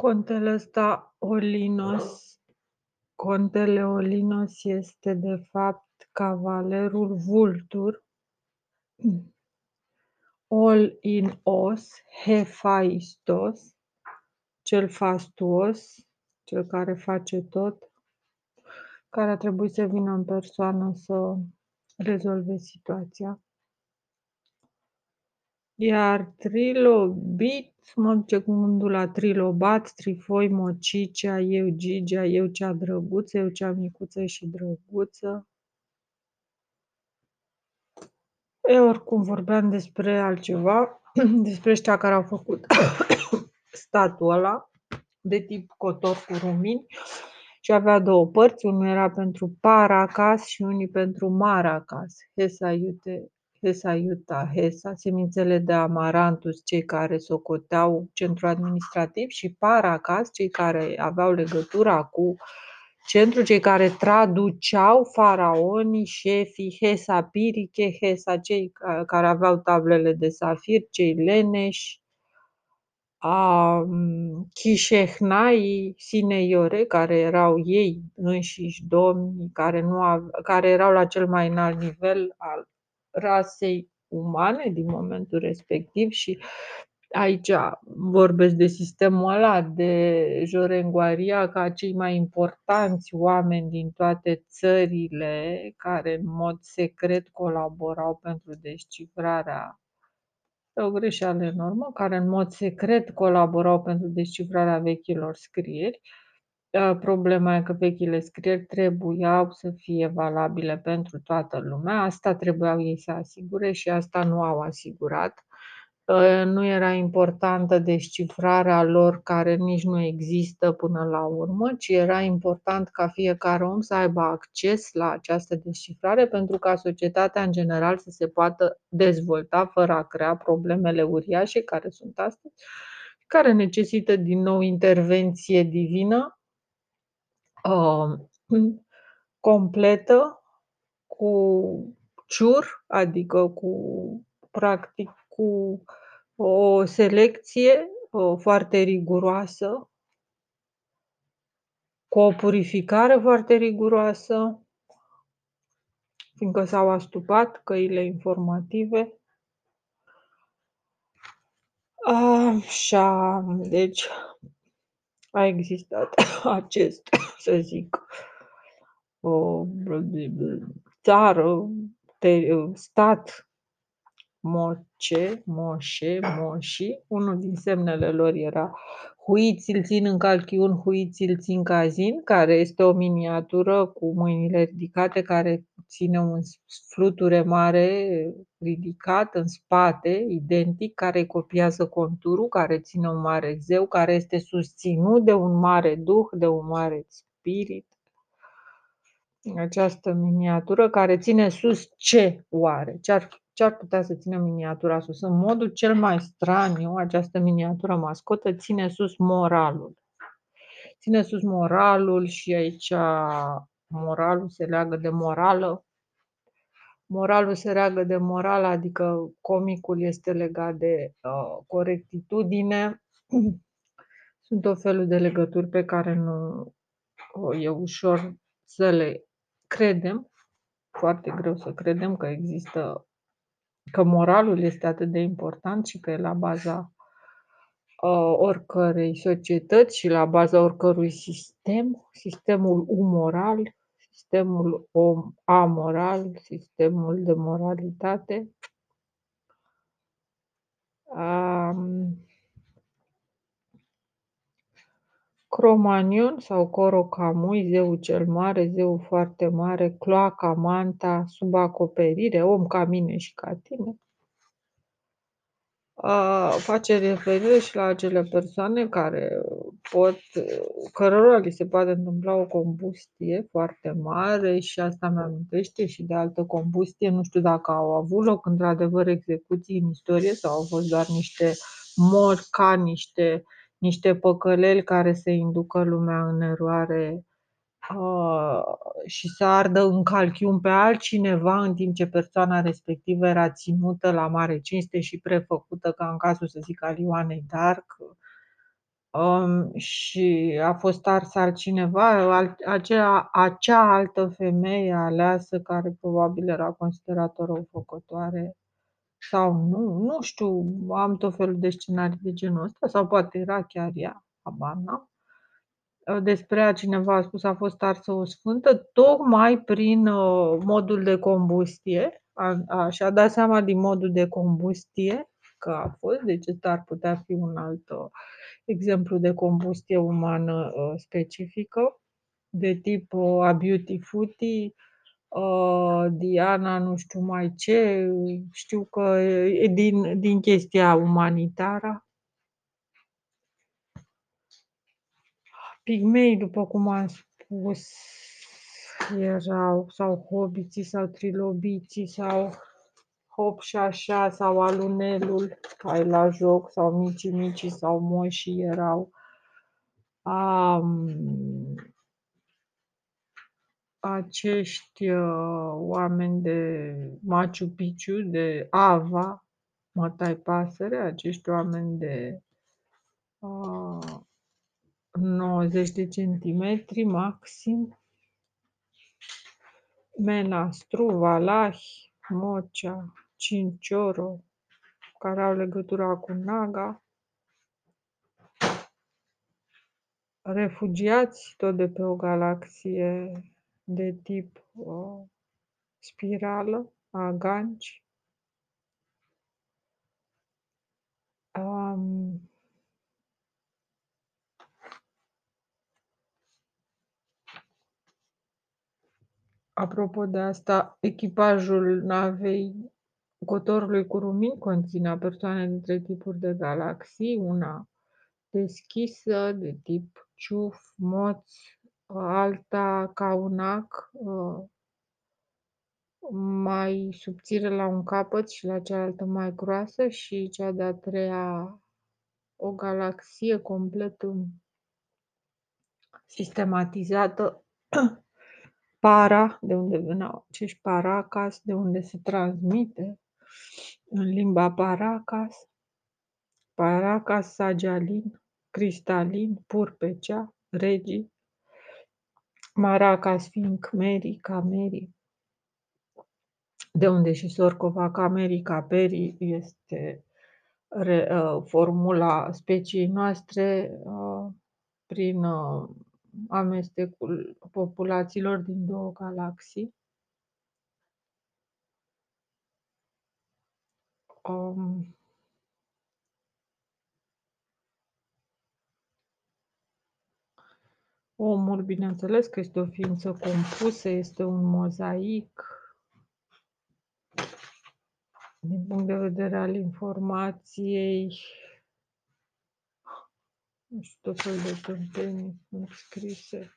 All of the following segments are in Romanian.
Contele ăsta Olinos Contele Olinos este de fapt cavalerul Vultur Ol in os, Hephaistos, cel fastuos, cel care face tot, care a trebuit să vină în persoană să rezolve situația. Iar trilobit mă duce cu gândul la trilobat, trifoi, mocicea, eu Gigea, eu cea drăguță, eu cea micuță și drăguță. E, oricum vorbeam despre altceva, despre ăștia care au făcut statul ăla de tip cotor cu rumini și avea două părți, unul era pentru Paracas și unul pentru Maracas. Hesa iute Hesa Iuta, Hesa, semințele de amarantus, cei care socoteau centru administrativ și Paracas, cei care aveau legătura cu centru, cei care traduceau faraonii, șefii, Hesa Piriche, Hesa, cei care aveau tablele de safir, cei leneși, a Chișehnai, Sineiore, care erau ei înșiși domni, care, nu ave- care erau la cel mai înalt nivel al rasei umane din momentul respectiv și aici vorbesc de sistemul ăla de Jorenguaria ca cei mai importanți oameni din toate țările care în mod secret colaborau pentru descifrarea o greșeală enormă, care în mod secret colaborau pentru descifrarea vechilor scrieri Problema e că vechile scrieri trebuiau să fie valabile pentru toată lumea, asta trebuiau ei să asigure și asta nu au asigurat. Nu era importantă descifrarea lor, care nici nu există până la urmă, ci era important ca fiecare om să aibă acces la această descifrare pentru ca societatea în general să se poată dezvolta fără a crea problemele uriașe care sunt astăzi, care necesită din nou intervenție divină Uh, completă cu ciur, adică cu practic cu o selecție uh, foarte riguroasă, cu o purificare foarte riguroasă, fiindcă s-au astupat căile informative. Așa, deci a existat acest, să zic, o țară, stat, Moce, Moșe, Moși, unul din semnele lor era Huiți îl țin în calchiun, huiți îl țin cazin, care este o miniatură cu mâinile ridicate, care ține un fluture mare ridicat în spate, identic, care copiază conturul, care ține un mare zeu, care este susținut de un mare duh, de un mare spirit. Această miniatură care ține sus ce oare? Ce ar, ce ar putea să țină miniatura sus? În modul cel mai straniu, această miniatură mascotă ține sus moralul. Ține sus moralul și aici moralul se leagă de morală. Moralul se leagă de morală, adică comicul este legat de uh, corectitudine. Sunt o felul de legături pe care nu uh, e ușor să le credem, foarte greu să credem că există, că moralul este atât de important și că e la baza uh, oricărei societăți și la baza oricărui sistem, sistemul umoral, sistemul amoral, sistemul de moralitate. Um, Cromanion sau Corocamui, zeul cel mare, zeul foarte mare, cloaca, manta, sub acoperire, om ca mine și ca tine. A, face referire și la acele persoane care pot, cărora li se poate întâmpla o combustie foarte mare și asta mi-amintește și de altă combustie. Nu știu dacă au avut loc într-adevăr execuții în istorie sau au fost doar niște morți ca niște niște păcăleli care să inducă lumea în eroare uh, și să ardă în calchiun pe altcineva în timp ce persoana respectivă era ținută la mare cinste și prefăcută ca în cazul, să zic, al Ioanei Dark. Um, și a fost ars altcineva, alt acea acea altă femeie aleasă care probabil era considerată răufăcătoare sau nu, nu știu, am tot felul de scenarii de genul ăsta sau poate era chiar ea, habar n-am. Ă, despre ea cineva a spus a fost arsă o sfântă, tocmai prin, uh, modul de combustie, a a și-a dat seama din modul de combustie că a fost, deci ăsta ar putea fi un alt, uh, exemplu de combustie umană, uh, specifică, de tip, uh, a Beauty Footy, uh, Diana nu știu mai ce, știu că e din din chestia umanitară. Pigmeii, după cum am spus, erau sau hobiții sau trilobiții sau hop și așa sau alunelul, hai la joc sau micii micii sau moșii erau. Um, acești uh, oameni de Machu Picchu, de Ava, Mătai Pasăre, acești oameni de uh, 90 de centimetri maxim, Menastru, Valahi, Mocea, Cincioro, care au legătura cu Naga, refugiați tot de pe o galaxie de tip uh, spirală, aganci. Um, apropo de asta, echipajul navei Cotorului Curumini conținea persoane dintre tipuri de galaxii, una deschisă, de tip ciuf, moț, alta caunac, uh, mai subțire la un capăt și la cealaltă mai groasă și cea de-a treia o galaxie complet sistematizată, para, de unde veneau acești paracas, de unde se transmite în limba paracas, paracas, sagialin, cristalin, purpecea, regii, maracas fiind Khmeri, Cameri, de unde și Sorcova Cameri, Caperi este re, uh, formula speciei noastre uh, prin uh, amestecul populațiilor din două galaxii. Um, omul, bineînțeles că este o ființă compusă, este un mozaic din punct de vedere al informației, nu știu, tot felul de tâmpenii sunt scrise.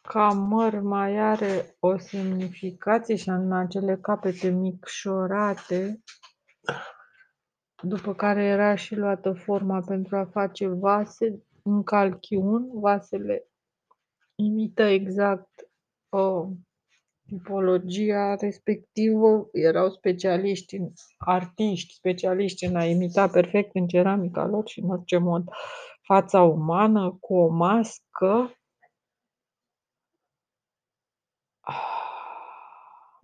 Ca măr mai are o semnificație și anume acele capete micșorate, după care era și luată forma pentru a face vase în calchiun. Vasele imită exact uh, tipologia respectivă, erau specialiști, în, artiști specialiști în a imita perfect în ceramica lor și în orice mod fața umană cu o mască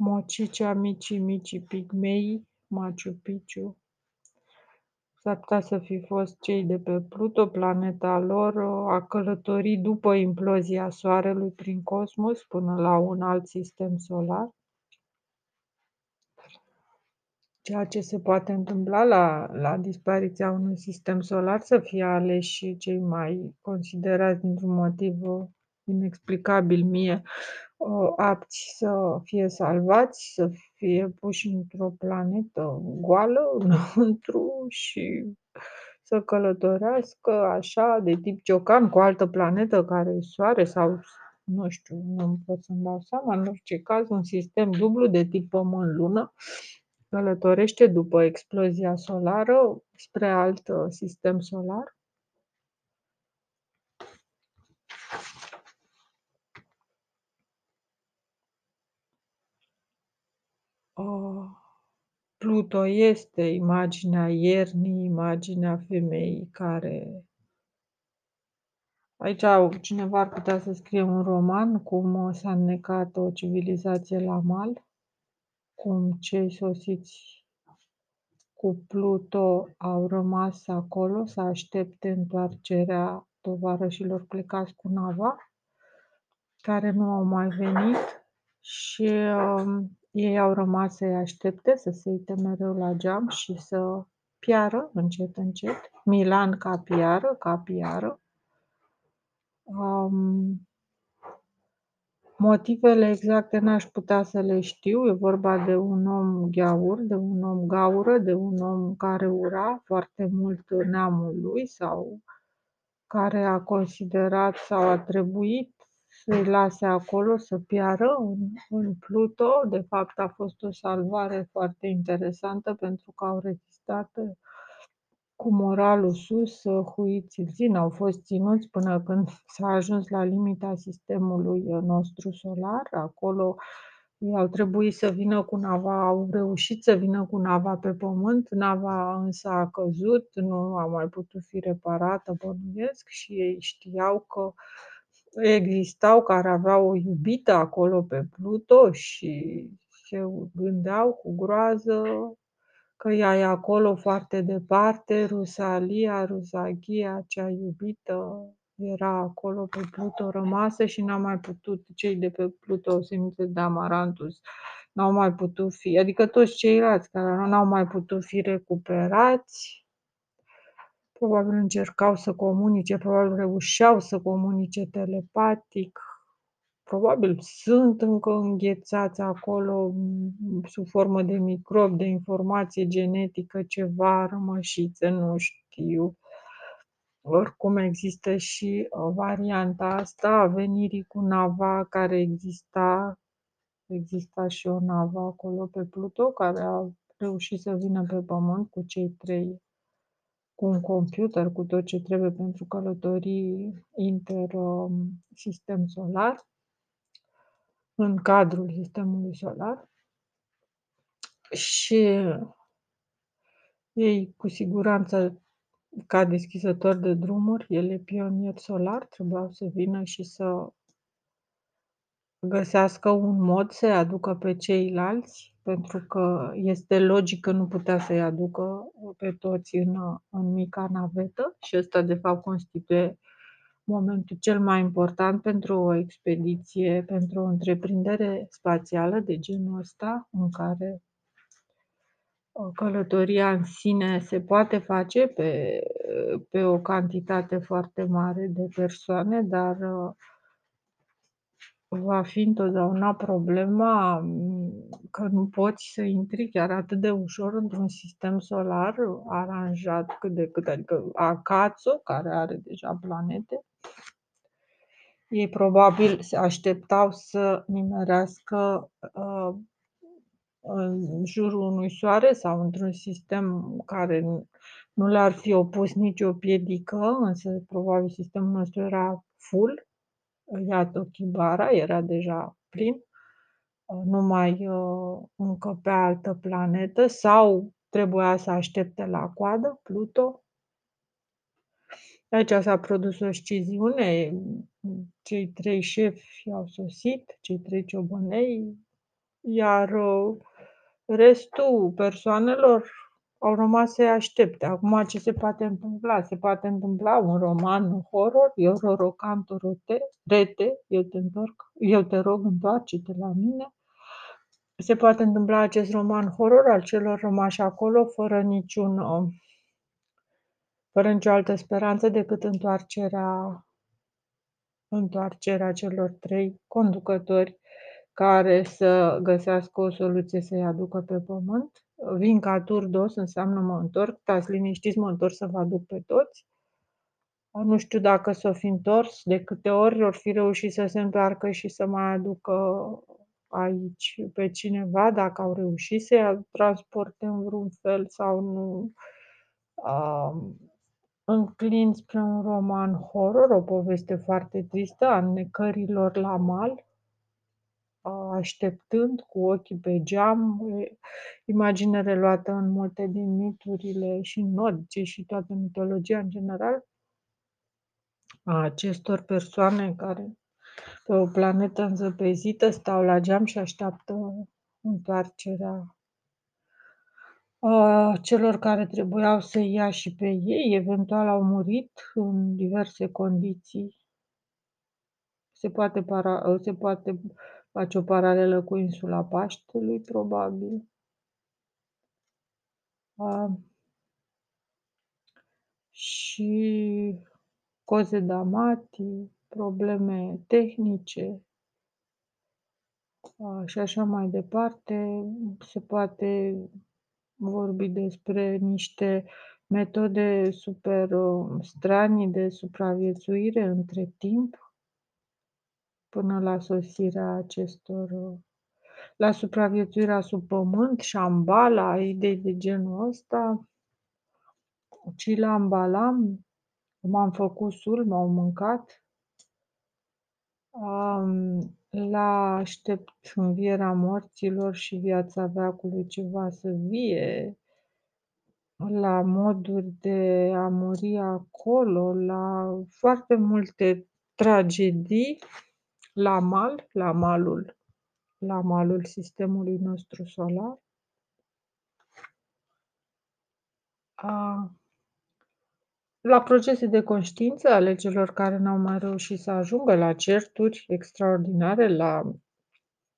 Mocicea, micii, micii pigmei, Machu Picchu. S-ar putea să fi fost cei de pe Pluto, planeta lor a călătorit după implozia Soarelui prin cosmos până la un alt sistem solar. Ceea ce se poate întâmpla la, la dispariția unui sistem solar să fie aleși cei mai considerați dintr-un motiv inexplicabil mie apți să fie salvați, să fie puși într-o planetă goală înăuntru și să călătorească așa de tip ciocan cu altă planetă care e soare sau nu știu, nu pot să-mi dau seama, în orice caz un sistem dublu de tip pământ-lună călătorește după explozia solară spre alt uh, sistem solar Pluto este imaginea iernii, imaginea femeii care Aici cineva ar putea să scrie un roman cum s-a înnecat o civilizație la mal, cum cei sosiți cu Pluto au rămas acolo să aștepte întoarcerea tovarășilor plecați cu nava, care nu au mai venit și uh, ei au rămas să-i aștepte, să se uite mereu la geam și să piară încet, încet. Milan ca piară, ca piară. Um, motivele exacte n-aș putea să le știu. E vorba de un om gheaur, de un om gaură, de un om care ura foarte mult neamul lui sau care a considerat sau a trebuit să-i lase acolo să piară în, în Pluto. De fapt, a fost o salvare foarte interesantă pentru că au rezistat cu moralul sus, huiți țin, au fost ținuți până când s-a ajuns la limita sistemului nostru solar. Acolo ei au trebuit să vină cu nava, au reușit să vină cu nava pe pământ, nava însă a căzut, nu a mai putut fi reparată, bănuiesc, și ei știau că existau care aveau o iubită acolo pe Pluto și se gândeau cu groază că ea e acolo foarte departe, Rusalia, Rusaghia, cea iubită, era acolo pe Pluto rămasă și n-a mai putut, cei de pe Pluto, semințe de Amarantus, n-au mai putut fi, adică toți ceilalți care n-au mai putut fi recuperați, probabil încercau să comunice, probabil reușeau să comunice telepatic, probabil sunt încă înghețați acolo sub formă de microb, de informație genetică, ceva rămășițe, nu știu. Oricum există și uh, varianta asta a venirii cu nava care exista, exista și o navă acolo pe Pluto care a reușit să vină pe Pământ cu cei trei cu un computer, cu tot ce trebuie pentru călătorii inter-sistem solar în cadrul sistemului solar. Și ei cu siguranță ca deschizător de drumuri, ele pionier solar, trebuiau să vină și să găsească un mod să-i aducă pe ceilalți, pentru că este logic că nu putea să-i aducă pe toți în, în mica navetă și ăsta de fapt constituie momentul cel mai important pentru o expediție, pentru o întreprindere spațială de genul ăsta, în care călătoria în sine se poate face pe, pe o cantitate foarte mare de persoane, dar va fi întotdeauna problema mm, că nu poți să intri chiar atât de ușor într-un sistem solar aranjat cât de cât, adică Acațo, care are deja planete, ei probabil se așteptau să nimerească uh, în jurul unui soare sau într-un sistem care nu le-ar fi opus nicio piedică, însă probabil sistemul nostru era full, iată Chibara era deja plin, uh, nu mai uh, încă pe altă planetă sau trebuia să aștepte la coadă, Pluto. Aici s-a produs o sciziune, cei trei șefi au sosit, cei trei ciobănei, iar uh, restul persoanelor au rămas să-i aștepte. Acum ce se poate întâmpla? Se poate întâmpla un roman horror, eu rorocanto rote, rete, eu te întorc, eu te rog, întoarce-te la mine. Se poate întâmpla acest roman horror al celor rămași acolo fără niciun uh, fără nicio altă speranță decât întoarcerea, întoarcerea celor trei conducători care să găsească o soluție să-i aducă pe pământ. Vin ca turdos, înseamnă mă întorc, stați liniștiți, mă întorc să vă aduc pe toți. Nu știu dacă s-o fi întors, de câte ori ori fi reușit să se întoarcă și să mai aducă aici pe cineva, dacă au reușit să-i transporte în vreun fel sau nu înclin spre un roman horror, o poveste foarte tristă a necărilor la mal. Așteptând cu ochii pe geam, imagine reluată în multe din miturile și nordice și toată mitologia în general, a acestor persoane care pe o planetă înzăpezită stau la geam și așteaptă întoarcerea celor care trebuiau să ia și pe ei, eventual au murit în diverse condiții. Se poate, para, se poate face o paralelă cu insula Paștelui, probabil. și coze d'amati, probleme tehnice și așa mai departe. Se poate vorbi despre niște metode super uh, stranii de supraviețuire între timp, până la sosirea acestor uh, la supraviețuirea sub pământ, șambala, idei de genul ăsta, ci la ambalam, m-am făcut sul, m-au mâncat, um, la aștept învierea morților și viața veacului ceva să vie, la moduri de a muri acolo, la foarte multe tragedii, la mal, la malul, la malul sistemului nostru solar. A, la procese de conștiință ale celor care n-au mai reușit să ajungă la certuri extraordinare, la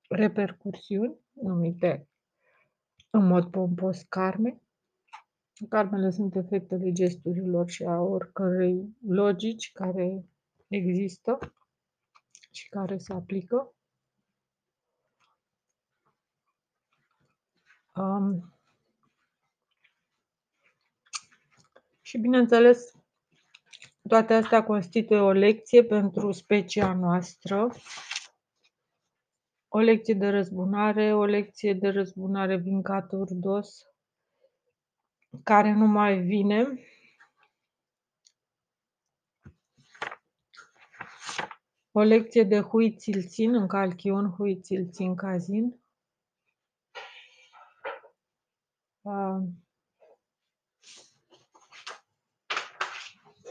repercursiuni numite în mod pompos karme. Karmele sunt efectele gesturilor și a oricărei logici care există și care se aplică. Um, și bineînțeles, toate astea constituie o lecție pentru specia noastră, o lecție de răzbunare, o lecție de răzbunare vincată urdos, care nu mai vine. O lecție de hui țilțin în calchion, hui țilțin cazin. Uh,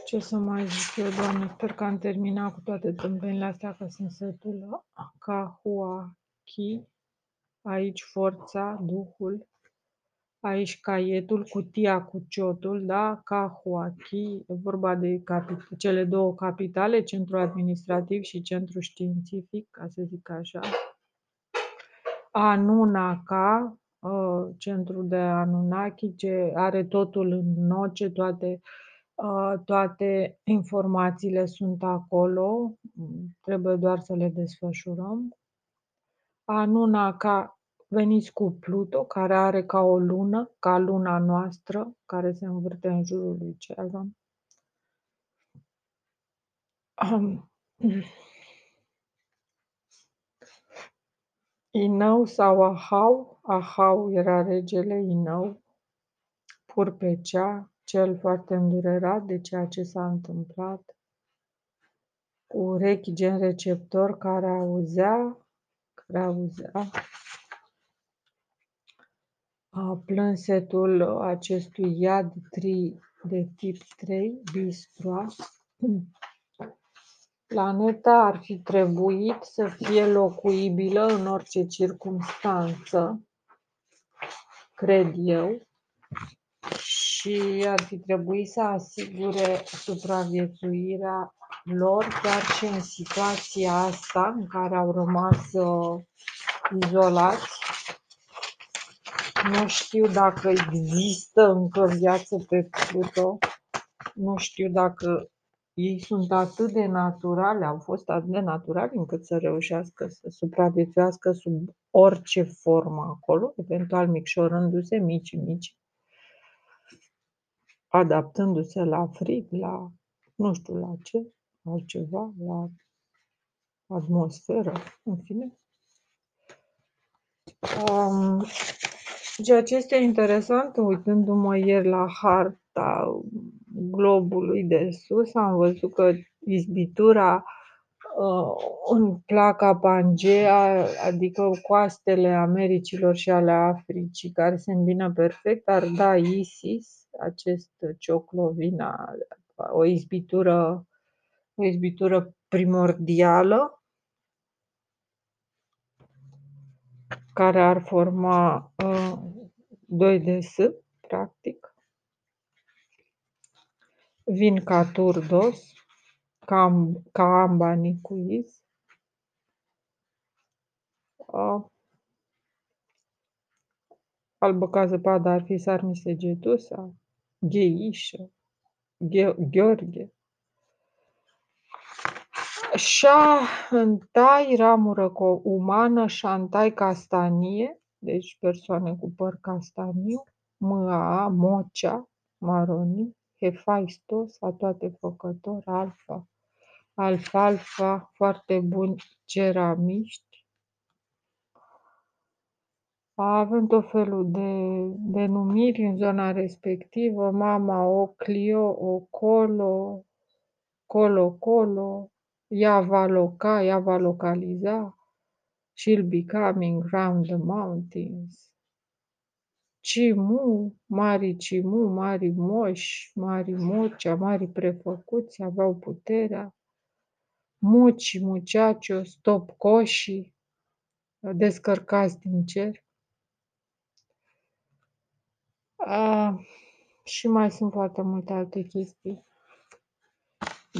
Ce să mai zic eu, Doamne, sper că am terminat cu toate tâmpenile astea, că sunt sătulă. Ca hua chi, aici forța, Duhul, aici caietul, cutia cu ciotul, da? Ca hua chi, e vorba de capi- cele două capitale, centru administrativ și centru științific, ca să zic așa. Anunaka, ă, centru de Anunnaki, ce are totul în noce, toate toate informațiile sunt acolo, trebuie doar să le desfășurăm. Anuna ca veniți cu Pluto, care are ca o lună, ca luna noastră, care se învârte în jurul lui Cezar. Inău sau Ahau, Ahau era regele Inău, Purpecea, cel foarte îndurerat de ceea ce s-a întâmplat, cu urechi gen receptor care auzea, care auzea plânsetul acestui iad tri de tip 3, bistroa. Planeta ar fi trebuit să fie locuibilă în orice circunstanță, cred eu, și ar fi trebuit să asigure supraviețuirea lor chiar și în situația asta în care au rămas uh, izolați. Nu știu dacă există încă viață pe Pluto. Nu știu dacă ei sunt atât de naturale, au fost atât de naturali încât să reușească să supraviețuiască sub orice formă acolo, eventual micșorându-se mici, mici adaptându-se la frig, la nu știu la ce, altceva, la atmosferă, în fine. Um, ceea ce este interesant, uitându-mă ieri la harta globului de sus, am văzut că izbitura uh, în placa Pangea, adică coastele Americilor și ale Africii, care se îmbină perfect, ar da Isis, acest cioclovina, o izbitură, o izbitură primordială, care ar forma uh, 2 de S, practic. Vin ca turdos, ca, ca ambanii cu is. Uh, albă ca zăpada ar fi sarmisegetusa, gheișă, gheorghe. Șa întai ramură umană, șantai castanie, deci persoane cu păr castaniu, mâa, mocea, maroni, Hephaistos, toate făcător, alfa, alfa-alfa, foarte buni ceramiști. Avem tot felul de denumiri în zona respectivă, mama, o Clio, o Colo, Colo, Colo, ea va loca, ea va localiza, she'll be coming round the mountains. Cimu, mari Cimu, mari moși, mari mocea, mari prefăcuți aveau puterea, muci, muceacio, stop coșii, descărcați din cer. A, și mai sunt foarte multe alte chestii,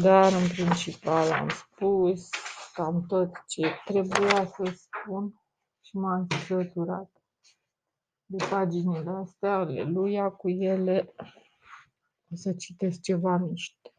dar în principal am spus cam tot ce trebuia să spun și m-am săturat de paginile astea, aleluia, cu ele o să citesc ceva miște.